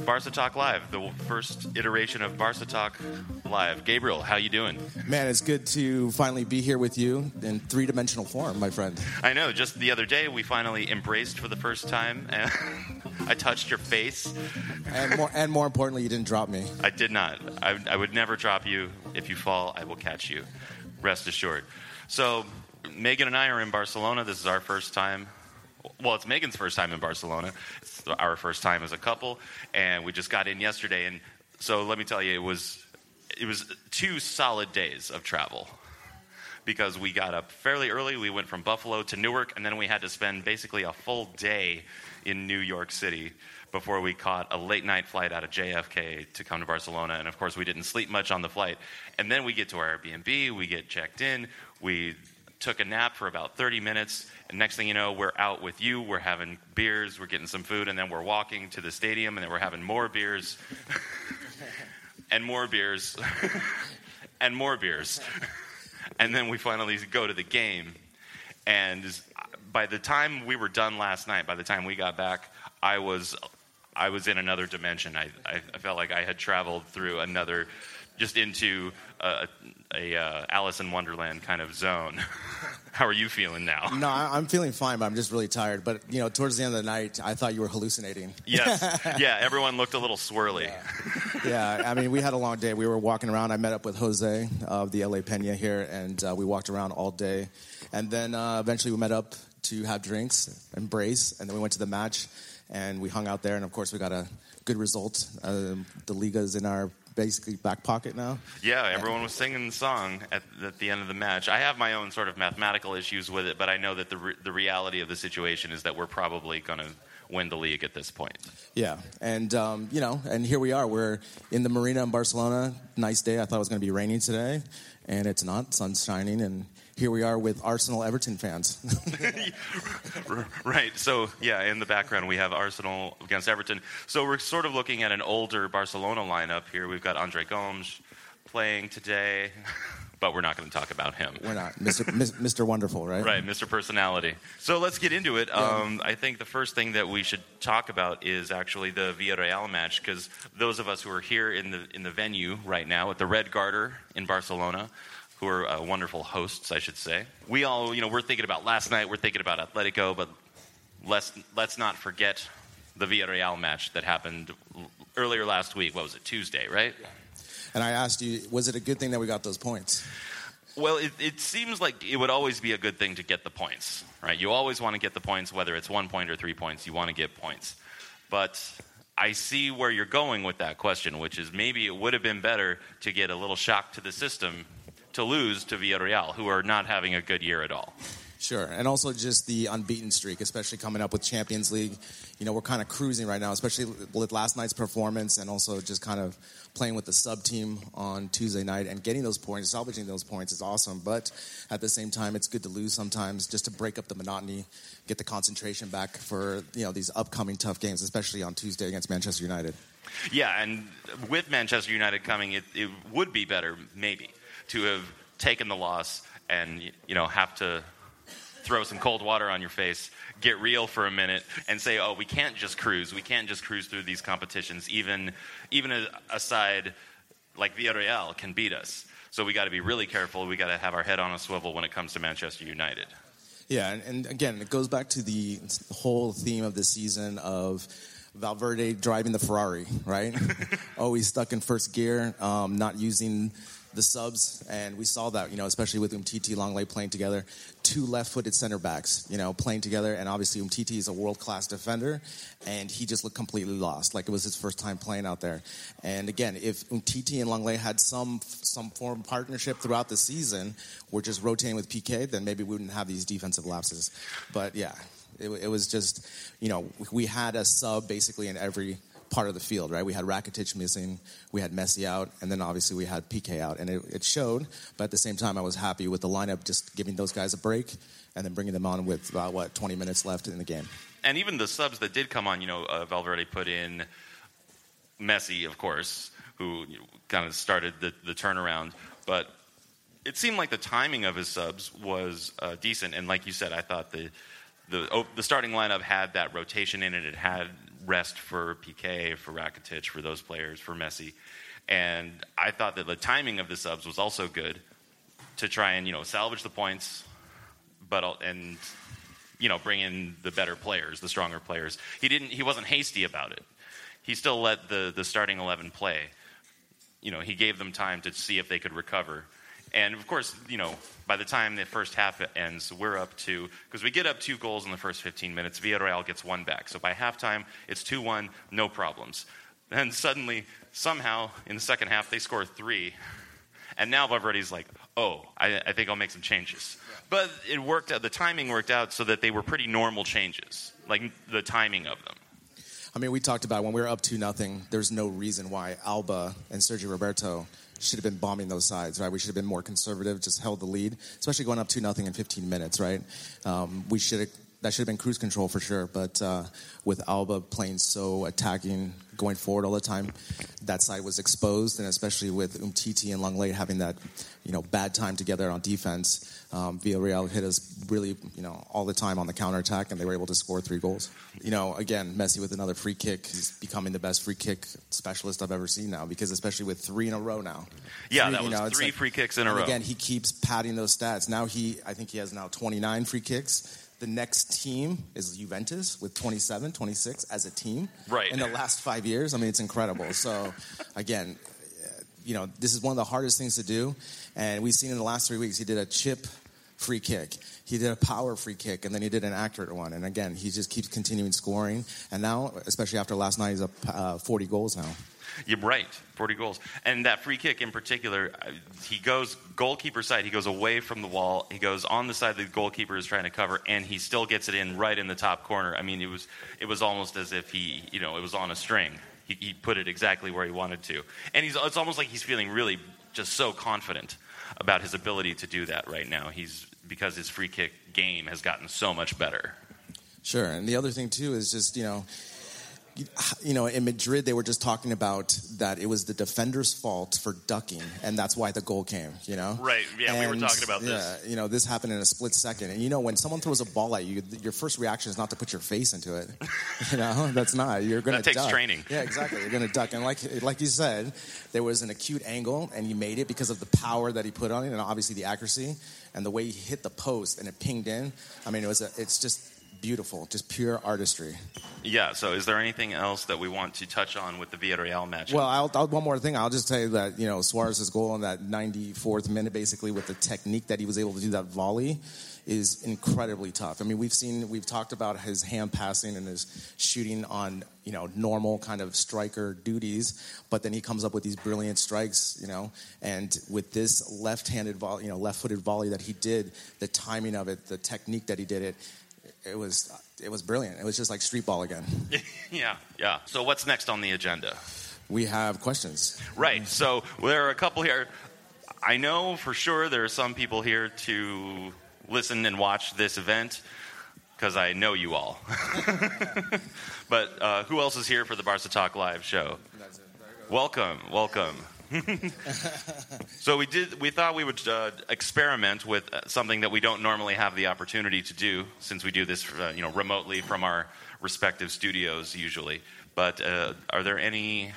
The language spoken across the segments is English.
Is Barca Talk Live, the first iteration of Barca Talk Live. Gabriel, how you doing? Man, it's good to finally be here with you in three-dimensional form, my friend. I know. Just the other day, we finally embraced for the first time, and I touched your face. And more, and more importantly, you didn't drop me. I did not. I, I would never drop you. If you fall, I will catch you. Rest assured. So, Megan and I are in Barcelona. This is our first time well, it's Megan's first time in Barcelona. It's our first time as a couple, and we just got in yesterday. And so let me tell you, it was it was two solid days of travel because we got up fairly early. We went from Buffalo to Newark, and then we had to spend basically a full day in New York City before we caught a late night flight out of JFK to come to Barcelona. And of course, we didn't sleep much on the flight. And then we get to our Airbnb, we get checked in, we took a nap for about 30 minutes, and next thing you know, we're out with you, we're having beers, we're getting some food, and then we're walking to the stadium, and then we're having more beers, and more beers, and more beers. and then we finally go to the game. And by the time we were done last night, by the time we got back, I was, I was in another dimension. I, I, felt like I had traveled through another, just into a, a uh, Alice in Wonderland kind of zone. How are you feeling now? No, I'm feeling fine, but I'm just really tired. But you know, towards the end of the night, I thought you were hallucinating. Yes, yeah. Everyone looked a little swirly. Yeah. yeah, I mean, we had a long day. We were walking around. I met up with Jose of the LA Pena here, and uh, we walked around all day. And then uh, eventually, we met up to have drinks, embrace, and then we went to the match, and we hung out there. And of course, we got a good result. Uh, the Liga's in our basically back pocket now. Yeah, everyone was singing the song at, at, the end of the match. I have my own sort of mathematical issues with it, but I know that the re- the reality of the situation is that we're probably going to win the league at this point. Yeah, and um, you know, and here we are. We're in the marina in Barcelona. Nice day. I thought it was going to be raining today, and it's not. Sun's shining, and here we are with Arsenal Everton fans. right. So, yeah, in the background, we have Arsenal against Everton. So, we're sort of looking at an older Barcelona lineup here. We've got Andre Gomes playing today, but we're not going to talk about him. We're not. Mr. Mr. Wonderful, right? Right, Mr. Personality. So, let's get into it. Um, I think the first thing that we should talk about is actually the Villarreal match, because those of us who are here in the, in the venue right now at the Red Garter in Barcelona, who are uh, wonderful hosts, I should say. We all, you know, we're thinking about last night, we're thinking about Atletico, but let's, let's not forget the Villarreal match that happened earlier last week. What was it, Tuesday, right? Yeah. And I asked you, was it a good thing that we got those points? Well, it, it, seems like it would always be a good thing to get the points, right? You always want to get the points, whether it's one point or three points, you want to get points. But I see where you're going with that question, which is maybe it would have been better to get a little shock to the system to lose to Villarreal, who are not having a good year at all. Sure, and also just the unbeaten streak, especially coming up with Champions League. You know, we're kind of cruising right now, especially with last night's performance, and also just kind of playing with the sub team on Tuesday night and getting those points, salvaging those points is awesome. But at the same time, it's good to lose sometimes just to break up the monotony, get the concentration back for you know these upcoming tough games, especially on Tuesday against Manchester United. Yeah, and with Manchester United coming, it, it would be better maybe to have taken the loss and you know have to throw some cold water on your face, get real for a minute, and say, "Oh, we can't just cruise. We can't just cruise through these competitions. Even even a, a side like Villarreal can beat us. So we got to be really careful. We got to have our head on a swivel when it comes to Manchester United." Yeah, and, and again, it goes back to the whole theme of the season of Valverde driving the Ferrari, right? Always stuck in first gear, um, not using the subs, and we saw that, you know, especially with Umtiti Lenglet playing together, two left-footed center backs, you know, playing together, and obviously Umtiti is a world-class defender, and he just looked completely lost, like it was his first time playing out there. And again, if Umtiti and Lenglet had some some form of partnership throughout the season, we're just rotating with PK, then maybe we wouldn't have these defensive lapses. But yeah, it, it was just, you know, we had a sub basically in every part of the field, right? We had Rakitic missing, we had Messi out, and then obviously we had PK out, and it, it, showed. But at the same time, I was happy with the lineup, just giving those guys a break, and then bringing them on with about what 20 minutes left in the game. And even the subs that did come on, you know, uh, Valverde put in Messi, of course, who kind of started the, the turnaround, but. It seemed like the timing of his subs was uh, decent, and like you said, I thought the the oh, the starting lineup had that rotation in it. It had rest for PK, for Rakitic, for those players, for Messi. And I thought that the timing of the subs was also good to try and, you know, salvage the points, but and you know, bring in the better players, the stronger players. He didn't he wasn't hasty about it. He still let the the starting 11 play. You know, he gave them time to see if they could recover. And of course, you know, by the time the first half ends, we're up to, because we get up two goals in the first 15 minutes, Villarreal gets one back. So by halftime, it's 2 1, no problems. Then suddenly, somehow, in the second half, they score three. And now Valverde's like, oh, I, I think I'll make some changes. But it worked out, the timing worked out so that they were pretty normal changes, like the timing of them. I mean, we talked about when we were up 2 nothing. there's no reason why Alba and Sergio Roberto should have been bombing those sides, right? We should have been more conservative, just held the lead, especially going up two nothing in 15 minutes, right? Um, we should have that should have been cruise control for sure. But uh, with Alba playing so attacking, going forward all the time, that side was exposed, and especially with Umtiti and Lenglet having that, you know, bad time together on defense, um, Villarreal hit us really, you know, all the time on the counter attack, and they were able to score three goals. You know, again, Messi with another free kick, he's becoming the best free kick specialist I've ever seen now, because especially with three in a row now. Yeah, three, that was you know, three like, free kicks in a row. Again, he keeps padding those stats. Now he, I think he has now 29 free kicks the next team is Juventus with 27, 26 as a team. Right. In the last five years. I mean, it's incredible. So, again, you know, this is one of the hardest things to do. And we've seen in the last three weeks, he did a chip free kick. He did a power free kick, and then he did an accurate one. And again, he just keeps continuing scoring. And now, especially after last night, he's up uh, 40 goals now. You're right, 40 goals. And that free kick in particular, uh, he goes goalkeeper side. He goes away from the wall. He goes on the side the goalkeeper is trying to cover, and he still gets it in right in the top corner. I mean, it was it was almost as if he, you know, it was on a string. He, he put it exactly where he wanted to, and he's it's almost like he's feeling really just so confident about his ability to do that right now. He's because his free kick game has gotten so much better. Sure, and the other thing too is just you know you know, in Madrid, they were just talking about that it was the defender's fault for ducking, and that's why the goal came. You know, right? Yeah, and, we were talking about this. Yeah, you know, this happened in a split second, and you know, when someone throws a ball at you, your first reaction is not to put your face into it. you know, that's not. You're going to. That takes duck. training. Yeah, exactly. You're going to duck, and like like you said, there was an acute angle, and he made it because of the power that he put on it, and obviously the accuracy and the way he hit the post and it pinged in. I mean, it was a, it's just beautiful, just pure artistry. Yeah. So, is there anything else that we want to touch on with the Villarreal match? Well, I'll, I'll, one more thing. I'll just tell you that you know Suarez's goal in that 94th minute, basically with the technique that he was able to do that volley, is incredibly tough. I mean, we've seen, we've talked about his hand passing and his shooting on you know normal kind of striker duties, but then he comes up with these brilliant strikes, you know, and with this left-handed volley, you know, left-footed volley that he did, the timing of it, the technique that he did it it was it was brilliant. It was just like street ball again. yeah, yeah. So what's next on the agenda? We have questions. Right. So there are a couple here. I know for sure there are some people here to listen and watch this event because I know you all. but uh, who else is here for the Barca Talk Live show? Welcome, welcome. so we did. We thought we would uh, experiment with uh, something that we don't normally have the opportunity to do, since we do this, uh, you know, remotely from our respective studios usually. But uh, are there any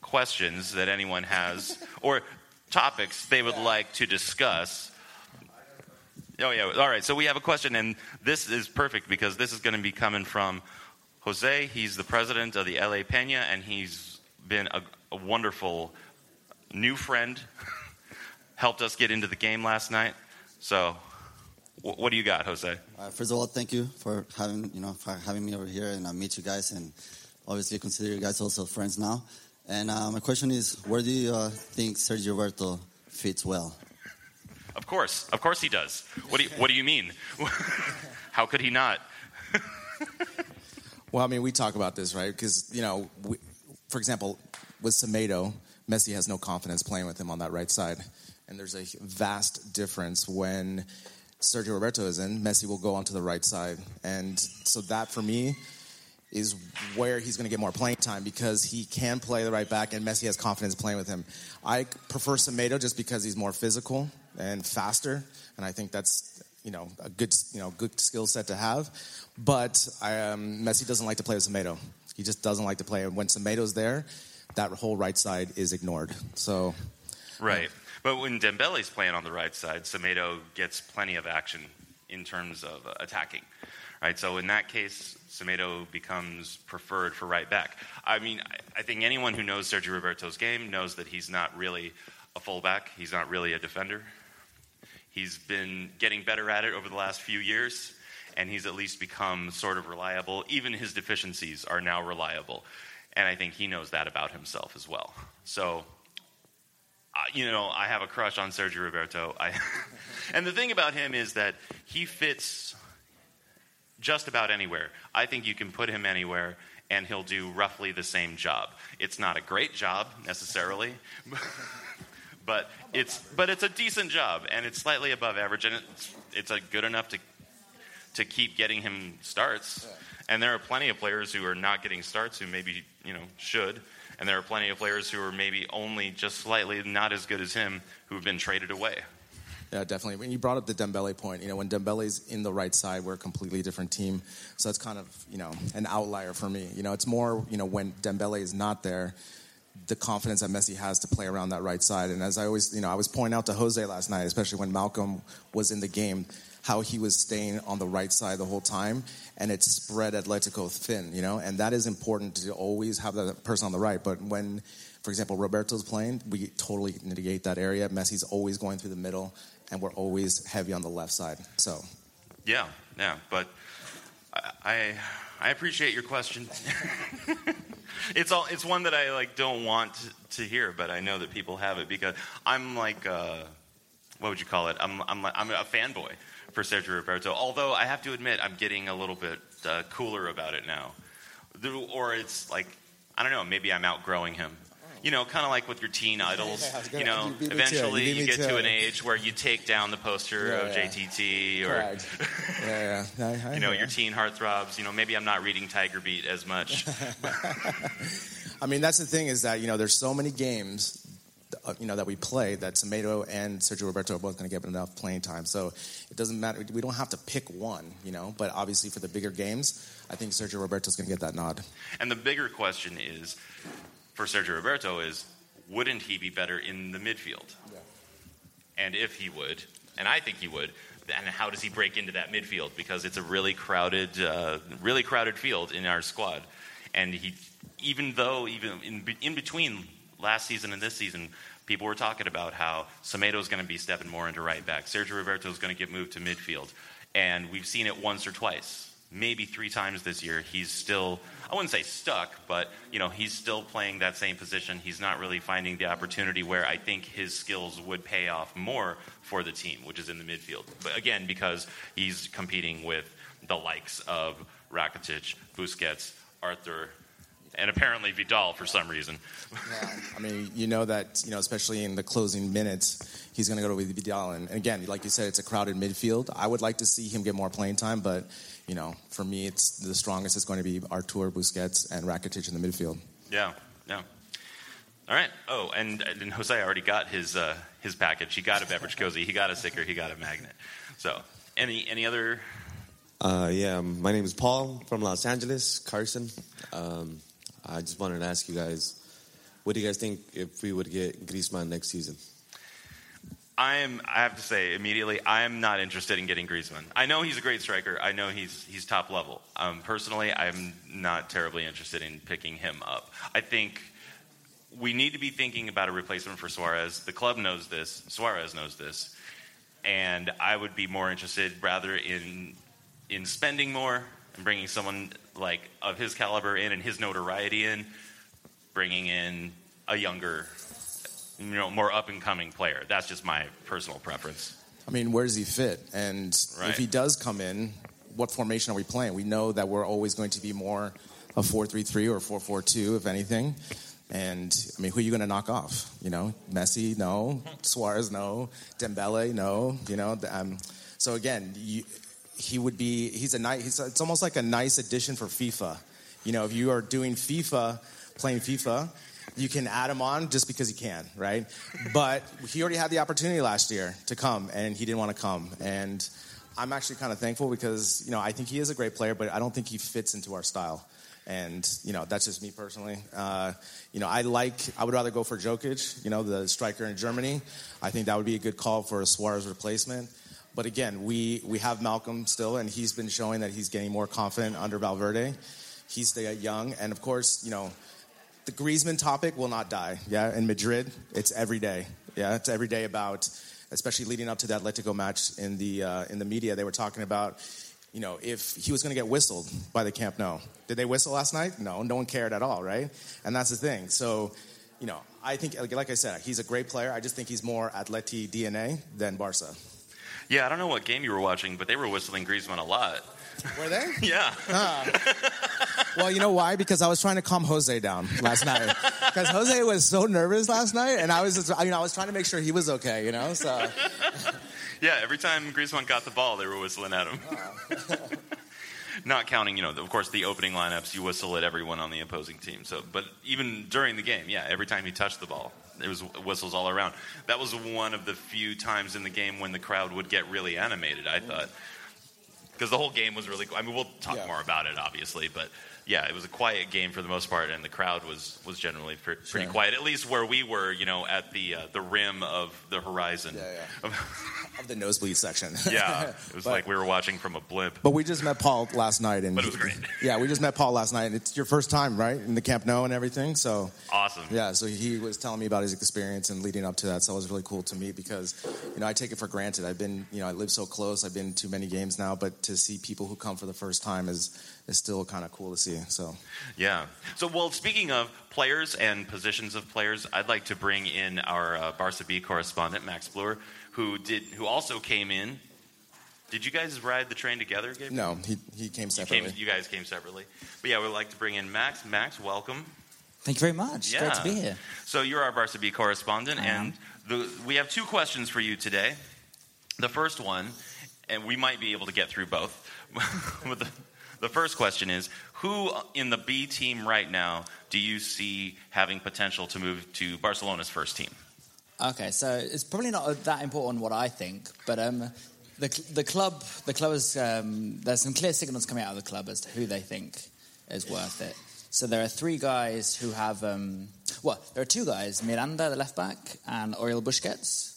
questions that anyone has, or topics they would like to discuss? Oh yeah. All right. So we have a question, and this is perfect because this is going to be coming from Jose. He's the president of the LA Peña, and he's been a, a wonderful new friend. Helped us get into the game last night. So, wh- what do you got, Jose? Uh, first of all, thank you for having you know for having me over here and I meet you guys and obviously consider you guys also friends now. And uh, my question is, where do you uh, think Sergio Roberto fits well? Of course, of course he does. What do you, what do you mean? How could he not? Well, I mean, we talk about this, right? Because, you know, we, for example, with Semedo, Messi has no confidence playing with him on that right side. And there's a vast difference when Sergio Roberto is in, Messi will go onto the right side. And so that, for me, is where he's going to get more playing time because he can play the right back and Messi has confidence playing with him. I prefer Semedo just because he's more physical and faster, and I think that's you know a good you know good skill set to have. But um, Messi doesn't like to play with Semedo. He just doesn't like to play. And when Semedo's there, that whole right side is ignored. So Right. But when Dembele's playing on the right side, Semedo gets plenty of action in terms of attacking. Right. So in that case, Semedo becomes preferred for right back. I mean, I think anyone who knows Sergio Roberto's game knows that he's not really a fullback. He's not really a defender. He's been getting better at it over the last few years, and he's at least become sort of reliable. Even his deficiencies are now reliable. And I think he knows that about himself as well. So uh, you know, I have a crush on Sergio Roberto. I, and the thing about him is that he fits just about anywhere. I think you can put him anywhere and he'll do roughly the same job. It's not a great job necessarily, but it's but it's a decent job and it's slightly above average and it's it's a good enough to to keep getting him starts. And there are plenty of players who are not getting starts who maybe, you know, should. And there are plenty of players who are maybe only just slightly not as good as him who have been traded away. Yeah, definitely. When you brought up the Dembele point, you know, when Dembele's in the right side, we're a completely different team. So that's kind of, you know, an outlier for me. You know, it's more, you know, when Dembele is not there, the confidence that Messi has to play around that right side. And as I always, you know, I was pointing out to Jose last night, especially when Malcolm was in the game, how he was staying on the right side the whole time, and it spread Atletico thin, you know, and that is important to always have that person on the right. But when, for example, Roberto's playing, we totally negate that area. Messi's always going through the middle, and we're always heavy on the left side. So, Yeah, yeah, but I I, appreciate your question. it's all it's one that I like don't want to, to hear, but I know that people have it because I'm like uh, what would you call it? I'm I'm like, I'm a fanboy for Sergio Roberto. Although I have to admit, I'm getting a little bit uh, cooler about it now, The- or it's like I don't know. Maybe I'm outgrowing him. You know, kind of like with your teen idols. Was gonna- You know, you beat me to it. eventually You you get to to an age where you take down the poster Yeah, of yeah. JTT or yeah, yeah. I, you know, your teen heartthrobs. You know, maybe I'm not reading Tiger Beat as much. I mean, that's the thing is that you know there's so many games, you know, that we play that Semedo and Sergio Roberto are both going to get enough playing time. So it doesn't matter. We don't have to pick one, you know. But obviously for the bigger games, I think Sergio Roberto is going to get that nod. and the bigger question is, for Sergio Roberto, is wouldn't he be better in the midfield? Yeah. And if he would, and I think he would, then how does he break into that midfield? Because it's a really crowded, uh, really crowded field in our squad. And he, even though, even in, in between last season and this season, people were talking about how Semedo is going to be stepping more into right back. Sergio Roberto is going to get moved to midfield. And we've seen it once or twice, maybe three times this year. He's still, I wouldn't say stuck, but, you know, he's still playing that same position. He's not really finding the opportunity where I think his skills would pay off more for the team, which is in the midfield. But again, because he's competing with the likes of Rakitic, Busquets, Arthur, and apparently Vidal for some reason. I mean, you know that you know, especially in the closing minutes, he's going to go with Vidal. And again, like you said, it's a crowded midfield. I would like to see him get more playing time, but you know, for me, it's the strongest is going to be Arthur, Busquets, and Rakitic in the midfield. Yeah, yeah. All right. Oh, and, and Jose already got his uh, his package. He got a beverage cozy. He got a sticker. He got a magnet. So, any any other? Uh, yeah, my name is Paul from Los Angeles, Carson. Um, I just wanted to ask you guys, what do you guys think if we would get Griezmann next season? I'm. I have to say immediately, I'm not interested in getting Griezmann. I know he's a great striker. I know he's he's top level. Um, personally, I'm not terribly interested in picking him up. I think we need to be thinking about a replacement for Suarez. The club knows this. Suarez knows this, and I would be more interested rather in in spending more and bringing someone like of his caliber in and his notoriety in, bringing in a younger you know, more up and coming player. That's just my personal preference. I mean, where does he fit? And Right. if he does come in, what formation are we playing? We know that we're always going to be more a 4-3-3 or 4-4-2, if anything. And I mean, who are you going to knock off? You know, Messi, no. Suarez, no. Dembele, no. You know, um, so again, you, he would be. He's a nice. He's, it's almost like a nice addition for FIFA. You know, if you are doing FIFA, playing FIFA, you can add him on just because you can, right? But he already had the opportunity last year to come, and he didn't want to come. And I'm actually kind of thankful because you know I think he is a great player, but I don't think he fits into our style. And you know that's just me personally. Uh, you know I like I would rather go for Jovic, you know the striker in Germany. I think that would be a good call for a Suarez replacement. But again, we we have Malcolm still, and he's been showing that he's getting more confident under Valverde. He's still young, and of course, you know the Griezmann topic will not die. Yeah, in Madrid, it's every day. Yeah, it's every day about, especially leading up to the Atletico match in the uh, in the media, they were talking about, you know, if he was going to get whistled by the Camp Nou. Did they whistle last night? No, no one cared at all, right? And that's the thing. So, you know, I think, like, like I said, he's a great player. I just think he's more Atleti DNA than Barca. Yeah, I don't know what game you were watching, but they were whistling Griezmann a lot. Were they? Yeah. Ah. Well, you know why? Because I was trying to calm Jose down last night. Because Jose was so nervous last night, and I was, just, you know, I was trying to make sure he was okay. You know, so Yeah, every time Griezmann got the ball, they were whistling at him. Ah. Not counting, you know, of course, the opening lineups, you whistle at everyone on the opposing team. So, but even during the game, yeah, every time he touched the ball, there was whistles all around. That was one of the few times in the game when the crowd would get really animated. I thought because the whole game was really. cool. I mean, we'll talk Yeah. more about it, obviously, but yeah, it was a quiet game for the most part, and the crowd was was generally pre- pretty Sure. quiet. At least where we were, you know, at the uh, the rim of the horizon. Yeah, of the nosebleed section. Yeah, it was But- like we were watching from a blimp. But we just met Paul last night, and But it was great. Yeah, we just met Paul last night, and it's your first time, right, in the Camp Nou and everything. So Awesome. yeah, so he was telling me about his experience and leading up to that. So it was really cool to meet because you know I take it for granted. I've been you know I live so close. I've been to many games now, but to see people who come for the first time is is still kind of cool to see. So Yeah. So, well, speaking of players and positions of players, I'd like to bring in our uh, Barca B correspondent, Max Bluer, who did, who also came in. Did you guys ride the train together, Gabriel? no, he he came You, separately. came, you guys came separately. But yeah, we'd like to bring in Max. Max, welcome. Thank you very much. Yeah. Great to be here. So you're our Barca B correspondent, and the, we have two questions for you today. The first one, and we might be able to get through both. the first question is, who in the B team right now do you see having potential to move to Barcelona's first team? Okay, so it's probably not that important what I think, but um, the the club the club is um, there's some clear signals coming out of the club as to who they think is worth it. So there are three guys who have um, well, there are two guys: Miranda, the left back, and Oriol Busquets,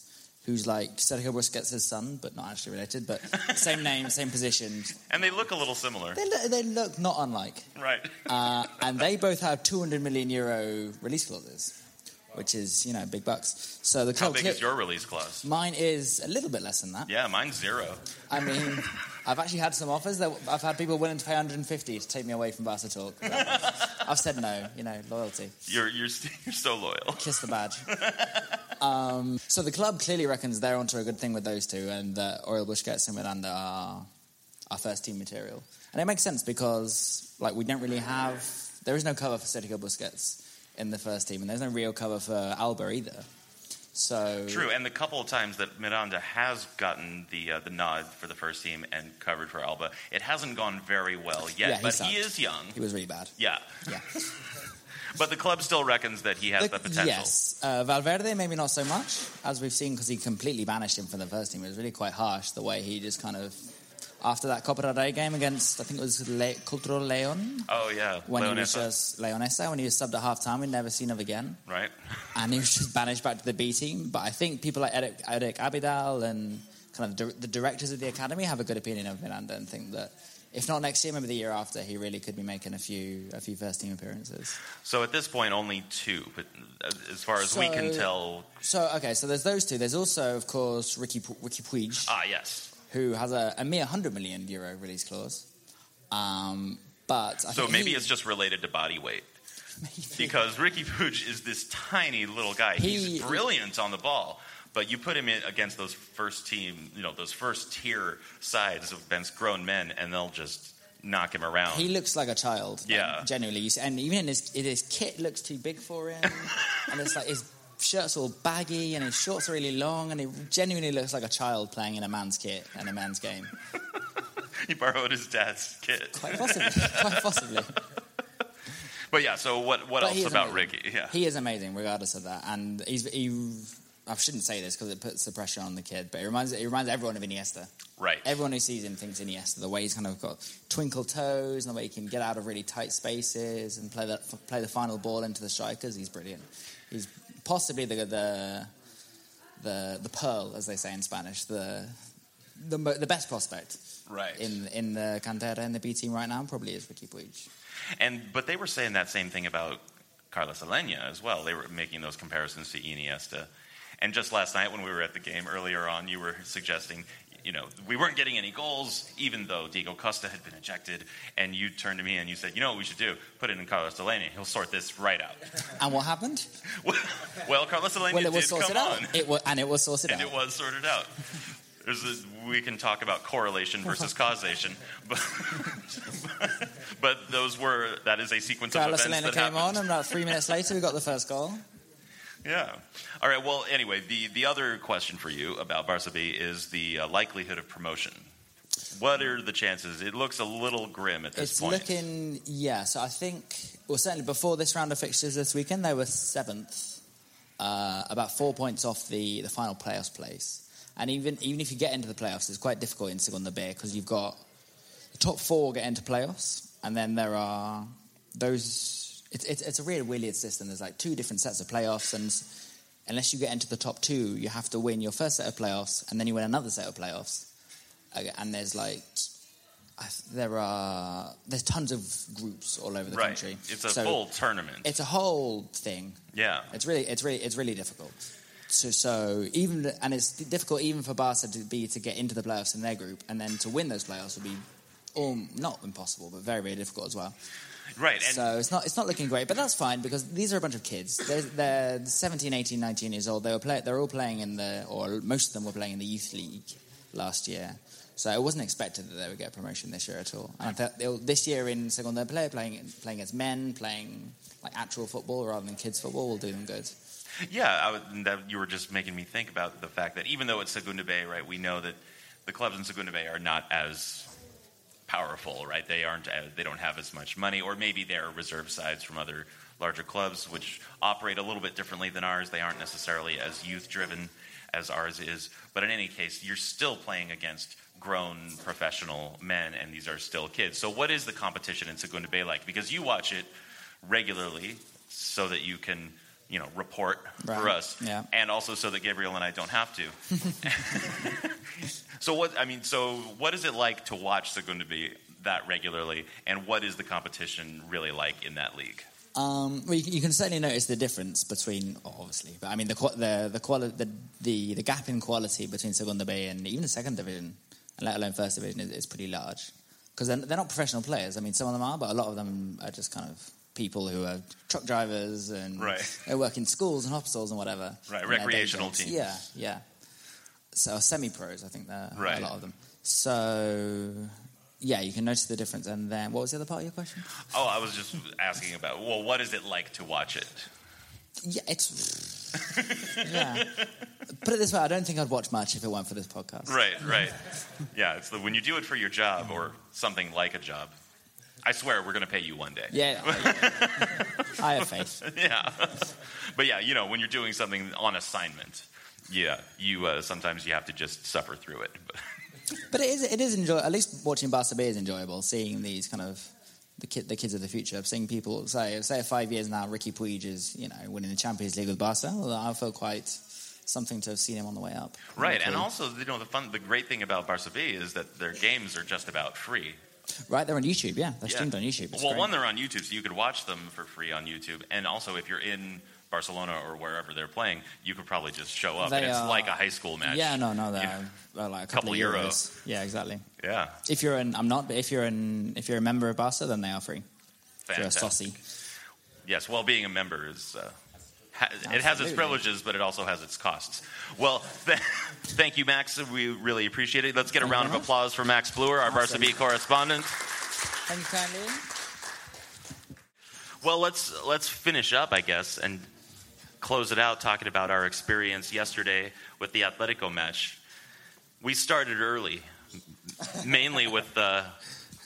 who's like Sergio Busquets' son, but not actually related, but same name, same position. And they look a little similar. They look, they look not unlike. Right. Uh, and they both have 200 million euro release clauses, which is, you know, big bucks. So the How big clear- is your release clause? Mine is a little bit less than that. Yeah, mine's zero. I mean, I've actually had some offers that I've had people willing to pay 150 to take me away from Barca Talk. I've said no, you know, loyalty. You're, you're, you're so loyal. Kiss the badge. Um, so the club clearly reckons they're onto a good thing with those two, and that Oriol Busquets and Miranda are our first team material. And it makes sense because, like, we don't really have there is no cover for Sergio Busquets in the first team, and there's no real cover for Alba either. So True, and the couple of times that Miranda has gotten the uh, the nod for the first team and covered for Alba, it hasn't gone very well yet. Yeah, he but sucked. he is young. he was really bad. Yeah, Yeah. but the club still reckons that he has the, potential. Yes, uh, Valverde maybe not so much as we've seen because he completely banished him from the first team. It was really quite harsh the way he just kind of after that Copa del Rey game against I think it was Le- Cultural Leon Oh yeah, when he was just Leonesa when he was subbed at half time. We'd never seen him again. right? and he was just banished back to the B team. But I think people like Eric, Eric Abidal and kind of di- the directors of the academy have a good opinion of Miranda and think that if not next year, maybe the year after, he really could be making a few a few first team appearances. So at this point, only two. But uh, as far as we can tell, So okay, so there's those two. There's also, of course, Riqui Riqui Puig, ah, yes. who has a, a mere 100 million euro release clause. Um, but I So maybe he- it's just related to body weight. maybe. Because Riqui Puig is this tiny little guy. He's brilliant on the ball. But you put him in against those first team, you know, those first tier sides against grown men, and they'll just knock him around. He looks like a child. like, Yeah. genuinely. And even in his, his kit looks too big for him. and it's like his shirt's all baggy and his shorts are really long, and he genuinely looks like a child playing in a man's kit and a man's game. he borrowed his dad's kit. Quite possibly. quite possibly. But yeah, so what, what But else about amazing. Riqui? Yeah. He is amazing, regardless of that. And he's he. I shouldn't say this because it puts the pressure on the kid, but it reminds it reminds everyone of Iniesta. right. Everyone who sees him thinks Iniesta. The way he's kind of got twinkle toes and the way he can get out of really tight spaces and play the play the final ball into the strikers. He's brilliant. He's possibly the the the, the pearl, as they say in Spanish, the the, the best prospect right. in in the cantera and the B team right now. Probably is Riqui Puig. And but they were saying that same thing about Carlos Aleñá as well. They were making those comparisons to Iniesta. And just last night when we were at the game earlier on, you were suggesting, you know, we weren't getting any goals, even though Diego Costa had been ejected. And you turned to me and you said, you know what we should do? Put it in Carlos Aleñá. He'll sort this right out. And what happened? well, Carlos Aleñá well, it was did sorted come out. on, It was, and it was sorted and out. it was sorted out. There's a, we can talk about correlation versus causation, but, but those were that is a sequence of Carlos events Elena that came on, and about three minutes later, we got the first goal. Yeah. All right. Well, anyway, the, the other question for you about Barca B is the uh, likelihood of promotion. What are the chances? It looks a little grim at this point. It's looking, yeah. So I think, well, certainly before this round of fixtures this weekend, they were seventh, uh, about four points off the, the final playoffs place. And even even if you get into the playoffs, it's quite difficult in Segunda B because you've got the top four get into playoffs, and then there are those. It's, it's, it's a really weird system. There's like two different sets of playoffs, and unless you get into the top two, you have to win your first set of playoffs, and then you win another set of playoffs. And there's like there are there's tons of groups all over the right. country. It's a So full tournament. It's a whole thing. yeah. It's really it's really it's really difficult. So so even and it's difficult even for Barca to be to get into the playoffs in their group, and then to win those playoffs would be all not impossible, but very very difficult as well. Right. So it's not it's not looking great, but that's fine because these are a bunch of kids. They're, they're 17, 18, 19 years old. They were play, they're all playing in the or most of them were playing in the youth league last year. So it wasn't expected that they would get promotion this year at all. And I thought they'll- this year in Segunda B, playing playing as men, playing like actual football rather than kids football, will do them good. Yeah, would, that you were just making me think about the fact that even though it's Segunda B, right, we know that the clubs in Segunda B are not as powerful, right? They aren't, uh, they don't have as much money, or maybe they're reserve sides from other larger clubs, which operate a little bit differently than ours. They aren't necessarily as youth driven as ours is, but in any case, you're still playing against grown professional men, and these are still kids. So, what is the competition in Segunda B like? Because you watch it regularly, so that you can, you know, report for us, Yeah. and also so that Gabriel and I don't have to. so, what I mean, so what is it like to watch Segunda B that regularly, and what is the competition really like in that league? Um, well, you, can- you can certainly notice the difference between, obviously, but I mean the the the, quali- the the the gap in quality between Segunda B and even the second division, and let alone first division, is, is pretty large. Because they're, they're not professional players. I mean, some of them are, but a lot of them are just kind of people who are truck drivers and Right. they work in schools and hospitals and whatever. Right, in their day recreational teams. Yeah, yeah. So semi-pros, I think they're Right. a lot of them. So yeah, you can notice the difference. And then, what was the other part of your question? Oh, I was just asking about, well, what is it like to watch it? Yeah, it's. yeah. Put it this way: I don't think I'd watch much if it weren't for this podcast. Right, right. Yeah, it's the, when you do it for your job or something like a job. I swear we're going to pay you one day. Yeah, I have faith. yeah. But yeah, you know, when you're doing something on assignment, yeah, you uh, sometimes you have to just suffer through it. But it is it is enjoy. At least watching Barca B is enjoyable. Seeing these kind of the kid the kids of the future. Seeing people say say five years now, Riqui Puig is you know winning the Champions League with Barca. I feel quite something to have seen him on the way up. Right, and also you know the fun, the great thing about Barca B is that their games are just about free. Right, they're on YouTube. Yeah, they're Yeah. streamed on YouTube. It's well, great. one, they're on YouTube, so you could watch them for free on YouTube. And also, if you're in Barcelona or wherever they're playing, you could probably just show up. They and it's are- like a high school match. Yeah, no, no, they're, Yeah. they're like a Couple couple, euros. Yeah, exactly. Yeah. If you're an, I'm not, but if you're an, if you're a member of Barca, then they are free. If you're a Fantastic. Socio. Yes, well, being a member is. Uh, it has its privileges, but it also has its costs. Well, th- thank you, Max. We really appreciate it. Let's get a round of applause for Max Bluer, our Barca B correspondent. Thank you kindly. Well, let's let's finish up, I guess, and close it out talking about our experience yesterday with the Atletico match. We started early, mainly with uh,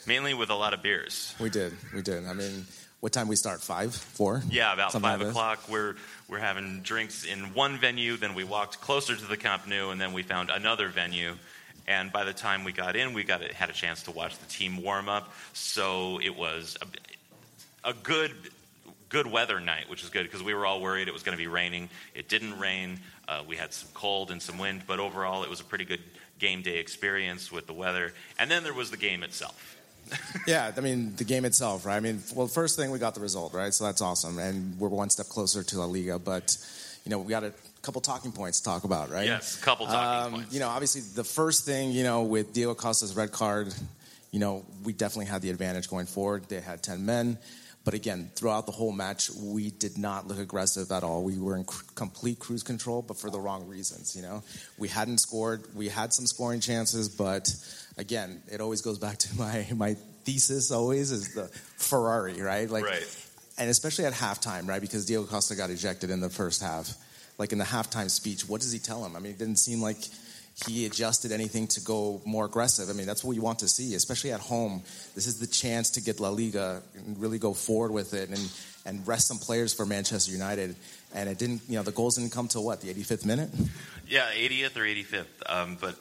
mainly with a lot of beers. We did, we did. I mean, what time we start? Five, four? Yeah, about Something five like o'clock. We're we're having drinks in one venue. Then we walked closer to the Camp Nou, and then we found another venue. And by the time we got in, we got had a chance to watch the team warm up. So it was a, a good good weather night, which is good because we were all worried it was going to be raining. It didn't rain. Uh, we had some cold and some wind, but overall, it was a pretty good game day experience with the weather. And then there was the game itself. Yeah, I mean the game itself, right? I mean, well, first thing we got the result, right? So that's awesome, and we're one step closer to La Liga. But you know, we got a couple talking points to talk about, right? Yes, a couple talking Um, points. You know, obviously the first thing, you know, with Diego Costa's red card, you know, we definitely had the advantage going forward. They had ten men. But again, throughout the whole match, we did not look aggressive at all. We were in cr- complete cruise control, but for the wrong reasons. You know, we hadn't scored. We had some scoring chances, but again, it always goes back to my my thesis. Always is the Ferrari, right? Like, Right. and especially at halftime, right? Because Diego Costa got ejected in the first half. Like in the halftime speech, what does he tell him? I mean, it didn't seem like he adjusted anything to go more aggressive. I mean, that's what you want to see, especially at home. This is the chance to get La Liga and really go forward with it and, and rest some players for Manchester United. And it didn't, you know, the goals didn't come till what, the 85th minute? Yeah, 80th or 85th. Um, but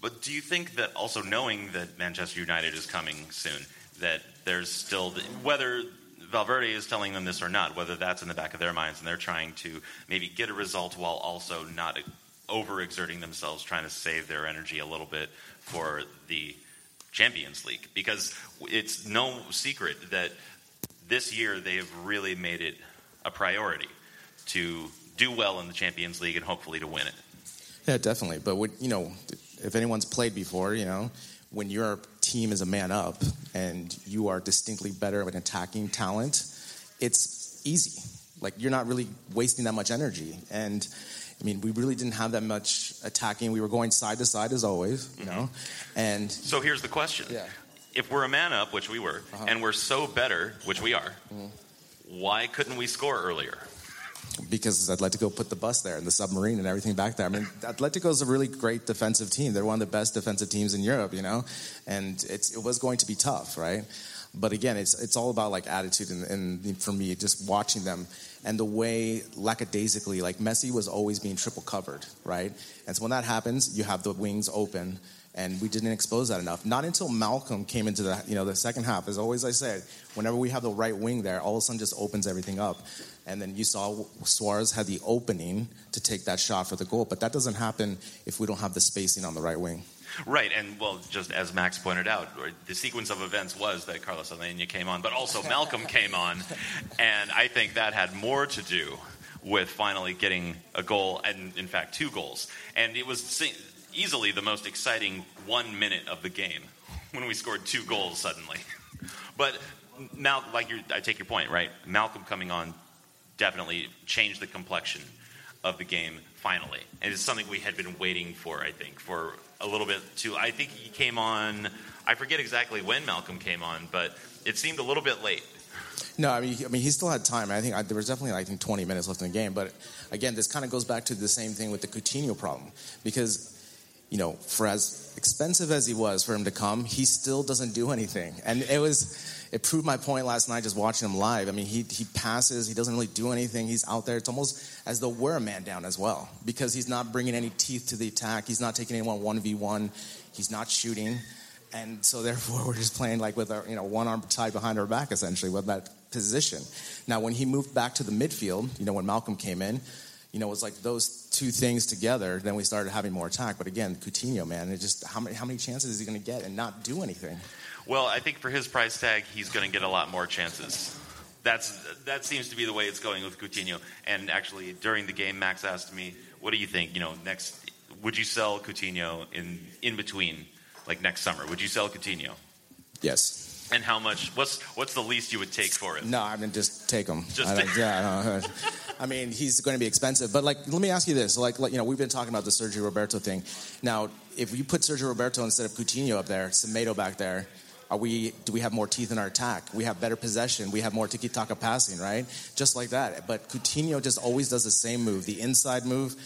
but do you think that also knowing that Manchester United is coming soon, that there's still the, whether Valverde is telling them this or not, whether that's in the back of their minds and they're trying to maybe get a result while also not overexerting themselves, trying to save their energy a little bit for the Champions League, because it's no secret that this year they have really made it a priority to do well in the Champions League and hopefully to win it. Yeah, definitely. But when, you know, if anyone's played before, you know, when your team is a man up and you are distinctly better of an attacking talent, it's easy. Like you're not really wasting that much energy. And I mean, we really didn't have that much attacking. We were going side to side as always, you mm-hmm. know. And So here's the question: Yeah. If we're a man up, which we were, uh-huh. and we're so better, which we are, mm-hmm. why couldn't we score earlier? Because Atletico go put the bus there and the submarine and everything back there. I mean, Atletico is a really great defensive team. They're one of the best defensive teams in Europe, you know, and it was going to be tough, right? But again, it's it's all about like attitude and, and for me, just watching them and the way lackadaisically, like Messi was always being triple covered, right? And so when that happens, you have the wings open. And we didn't expose that enough. Not until Malcolm came into the you know the second half. As always, I said, whenever we have the right wing there, all of a sudden just opens everything up. And then you saw Suarez had the opening to take that shot for the goal, but that doesn't happen if we don't have the spacing on the right wing. Right, and well, just as Max pointed out, the sequence of events was that Carlos Aleñá came on, but also Malcolm came on, and I think that had more to do with finally getting a goal, and in fact, two goals. And it was se- easily the most exciting one minute of the game when we scored two goals suddenly. But Mal, like I take your point, right? Malcolm coming on definitely changed the complexion of the game finally. And it's something we had been waiting for, I think, for a little bit too. I think he came on, I forget exactly when Malcolm came on, but it seemed a little bit late. No, I mean, I mean, he still had time. I think I, there was definitely, I think, 20 minutes left in the game. But again, this kind of goes back to the same thing with the Coutinho problem, because you know, for as expensive as he was for him to come, he still doesn't do anything. And it was, it proved my point last night just watching him live. I mean, he he passes, he doesn't really do anything. He's out there. It's almost as though we're a man down as well, because he's not bringing any teeth to the attack. He's not taking anyone one v one. He's not shooting. And so therefore we're just playing like with our, you know, one arm tied behind our back essentially with that position. Now when he moved back to the midfield, you know, when Malcolm came in, you know, it was like those two things together. Then we started having more attack. But again, Coutinho, man, it just how many how many chances is he going to get and not do anything? Well, I think for his price tag, he's going to get a lot more chances. That's that seems to be the way it's going with Coutinho. And actually, during the game, Max asked me, "What do you think? You know, next, would you sell Coutinho in in between, like next summer? Would you sell Coutinho? Yes. And how much? What's what's the least you would take for it? No, I mean just take him. Just I yeah. Uh, I, mean he's going to be expensive, but like let me ask you this: like, like you know we've been talking about the Sergio Roberto thing. Now, if you put Sergio Roberto instead of Coutinho up there, Semedo back there. Are we? Do we have more teeth in our attack? We have better possession. We have more tiki taka passing, right? Just like that. But Coutinho just always does the same move, the inside move,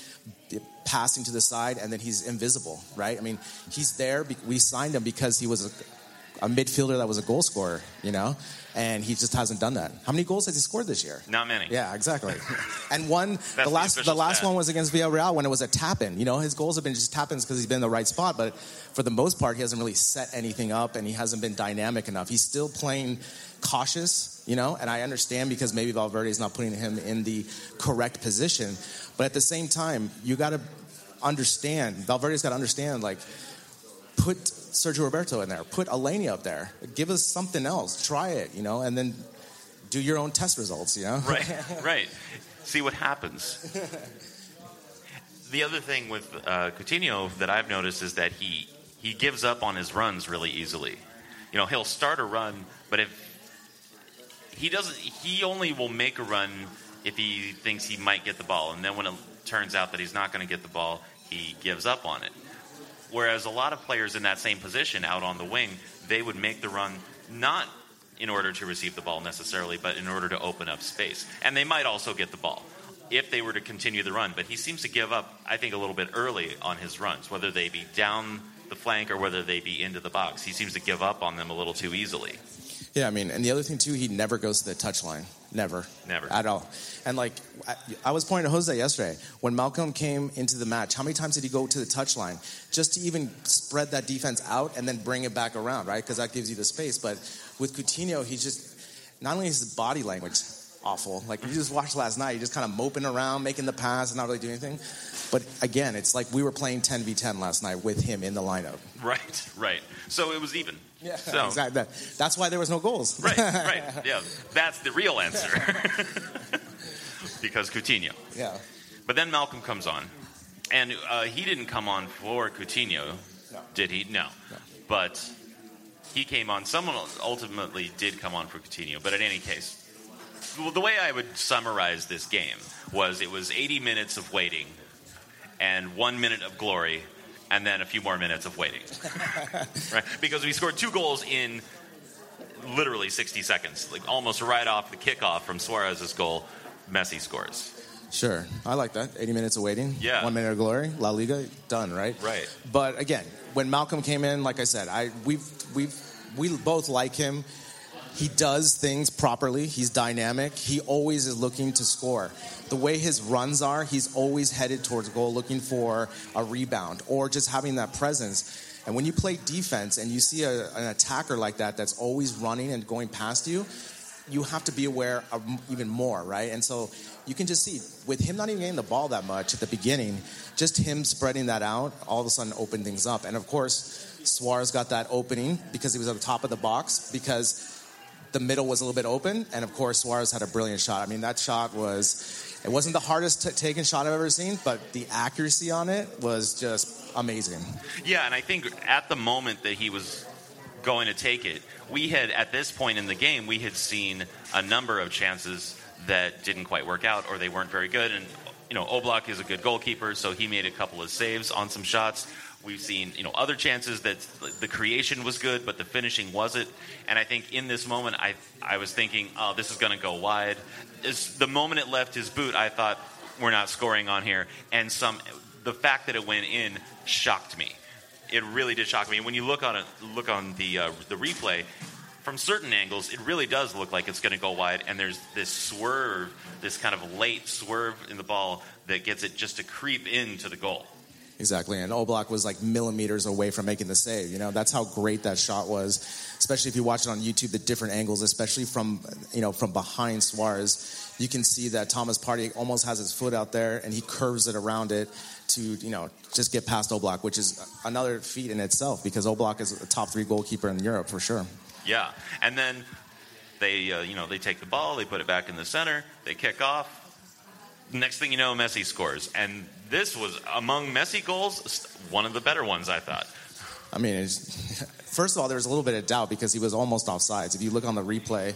passing to the side, and then he's invisible, right? I mean, he's there. We signed him because he was a, a midfielder that was a goal scorer, you know, and he just hasn't done that. How many goals has he scored this year? Not many. Yeah, exactly. and one, the the last, the official last stat. one was against Villarreal when it was a tap in. You know, his goals have been just tap ins because he's been in the right spot, but for the most part, he hasn't really set anything up and he hasn't been dynamic enough. He's still playing cautious, you know, and I understand because maybe Valverde is not putting him in the correct position, but at the same time, you got to understand. Valverde's got to understand, like, put Sergio Roberto in there, put Aleñá up there, give us something else, try it, you know, and then do your own test results, you know. Right, right. See what happens. The other thing with uh, Coutinho that I've noticed is that he he gives up on his runs really easily. You know, he'll start a run, but if he doesn't, he only will make a run if he thinks he might get the ball, and then when it turns out that he's not going to get the ball, he gives up on it. Whereas a lot of players in that same position out on the wing, they would make the run not in order to receive the ball necessarily, but in order to open up space. And they might also get the ball if they were to continue the run. But he seems to give up, I think, a little bit early on his runs, whether they be down the flank or whether they be into the box. He seems to give up on them a little too easily. Yeah, I mean, and the other thing too, he never goes to the touchline. Never. Never. At all. And like, I, I was pointing to Jose yesterday. When Malcom came into the match, how many times did he go to the touchline just to even spread that defense out and then bring it back around, right? Because that gives you the space. But with Coutinho, he's just, not only his body language awful, like you just watched last night, he just kind of moping around, making the pass and not really doing anything. But again, it's like we were playing 10v10 last night with him in the lineup. Right, right. So it was even. Yeah, So, exactly. That- That's why there was no goals. Right, right. Yeah, that's the real answer. because Coutinho. yeah. But then Malcom comes on, and uh, he didn't come on for Coutinho, did he? No. But he came on. Someone ultimately did come on for Coutinho. But in any case, well, the way I would summarize this game was it was 80 minutes of waiting, and one minute of glory, and then a few more minutes of waiting. right? Because we scored two goals in literally 60 seconds, like almost right off the kickoff from Suarez's goal. Messi scores. Sure, I like that. 80 minutes of waiting. Yeah. One minute of glory. La Liga done. Right. Right. But again, when Malcom came in, like I said, I we've we've we both like him. He does things properly. He's dynamic. He always is looking to score. The way his runs are, he's always headed towards goal, looking for a rebound or just having that presence. And when you play defense and you see a, an attacker like that that's always running and going past you, you have to be aware of even more, right? And so you can just see with him not even getting the ball that much at the beginning, just him spreading that out, all of a sudden opened things up. And of course, Suarez got that opening because he was at the top of the box because the middle was a little bit open, and of course Suarez had a brilliant shot. I mean, that shot was it wasn't the hardest t- taken shot I've ever seen, but the accuracy on it was just amazing. Yeah, and I think at the moment that he was going to take it, we had at this point in the game we had seen a number of chances that didn't quite work out or they weren't very good. And you know, Oblak is a good goalkeeper, so he made a couple of saves on some shots. We've seen you know other chances that the creation was good, but the finishing wasn't. And I think in this moment, I I was thinking, oh, this is going to go wide. As the moment it left his boot, I thought we're not scoring on here. And some the fact that it went in shocked me it really did shock me. When you look on it, look on the uh, the replay, from certain angles, it really does look like it's going to go wide. And there's this swerve, this kind of late swerve in the ball that gets it just to creep into the goal. Exactly, and Oblak was like millimeters away from making the save. You know, that's how great that shot was. Especially if you watch it on YouTube, the different angles, especially from you know from behind Suarez, you can see that Thomas Partey almost has his foot out there, and he curves it around it to you know just get past Oblak, which is another feat in itself because Oblak is a top three goalkeeper in Europe for sure. Yeah, and then they uh, you know they take the ball, they put it back in the center, they kick off. Next thing you know, Messi scores, and this was among Messi goals one of the better ones I thought. I mean, first of all, there was a little bit of doubt because he was almost offsides. If you look on the replay,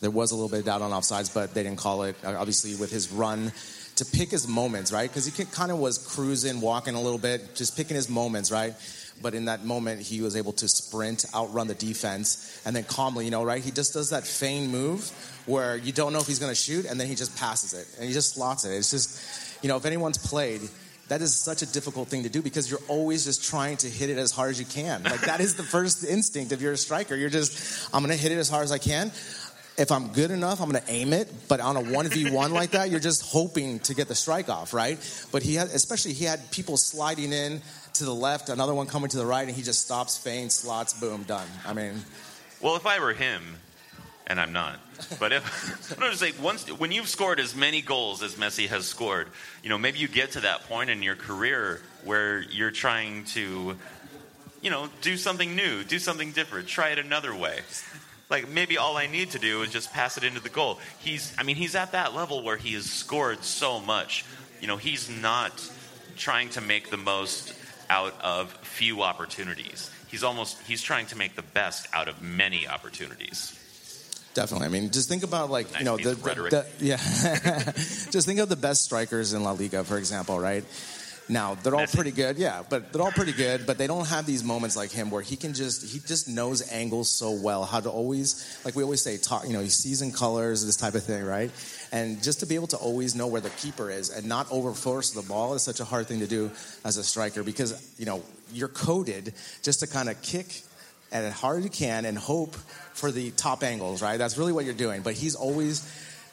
there was a little bit of doubt on offsides, but they didn't call it. Uh, obviously, with his run to pick his moments, right? Because he kind of was cruising, walking a little bit, just picking his moments, right? But in that moment, he was able to sprint, outrun the defense, and then calmly, you know, right? He just does that feign move where you don't know if he's going to shoot, and then he just passes it and he just slots it. It's just, you know, if anyone's played, that is such a difficult thing to do because you're always just trying to hit it as hard as you can. Like that is the first instinct if you're a striker. You're just, I'm going to hit it as hard as I can. If I'm good enough, I'm going to aim it. But on a 1v1 like that, you're just hoping to get the strike off, right? But he had, especially, he had people sliding in to the left, another one coming to the right, and he just stops, feigns, slots, boom, done. I mean, well, if I were him, and I'm not, but if I'm just say once when you've scored as many goals as Messi has scored, you know maybe you get to that point in your career where you're trying to, you know, do something new, do something different, try it another way. Like maybe all I need to do is just pass it into the goal. He's, I mean, he's at that level where he has scored so much. You know, he's not trying to make the most out of few opportunities. He's almost he's trying to make the best out of many opportunities. Definitely. I mean, just think about like Nice you know the, the- the- yeah. just think of the best strikers in La Liga, for example, right? Now they're all Messi. pretty good, yeah, but they're all pretty good, but they don't have these moments like him where he can just he just knows angles so well, how to always like we always say, talk, you know, he sees in colors, this type of thing, right? And just to be able to always know where the keeper is and not overforce the ball is such a hard thing to do as a striker because you know you're coded just to kind of kick as hard as you can and hope for the top angles, right? That's really what you're doing. But he's always,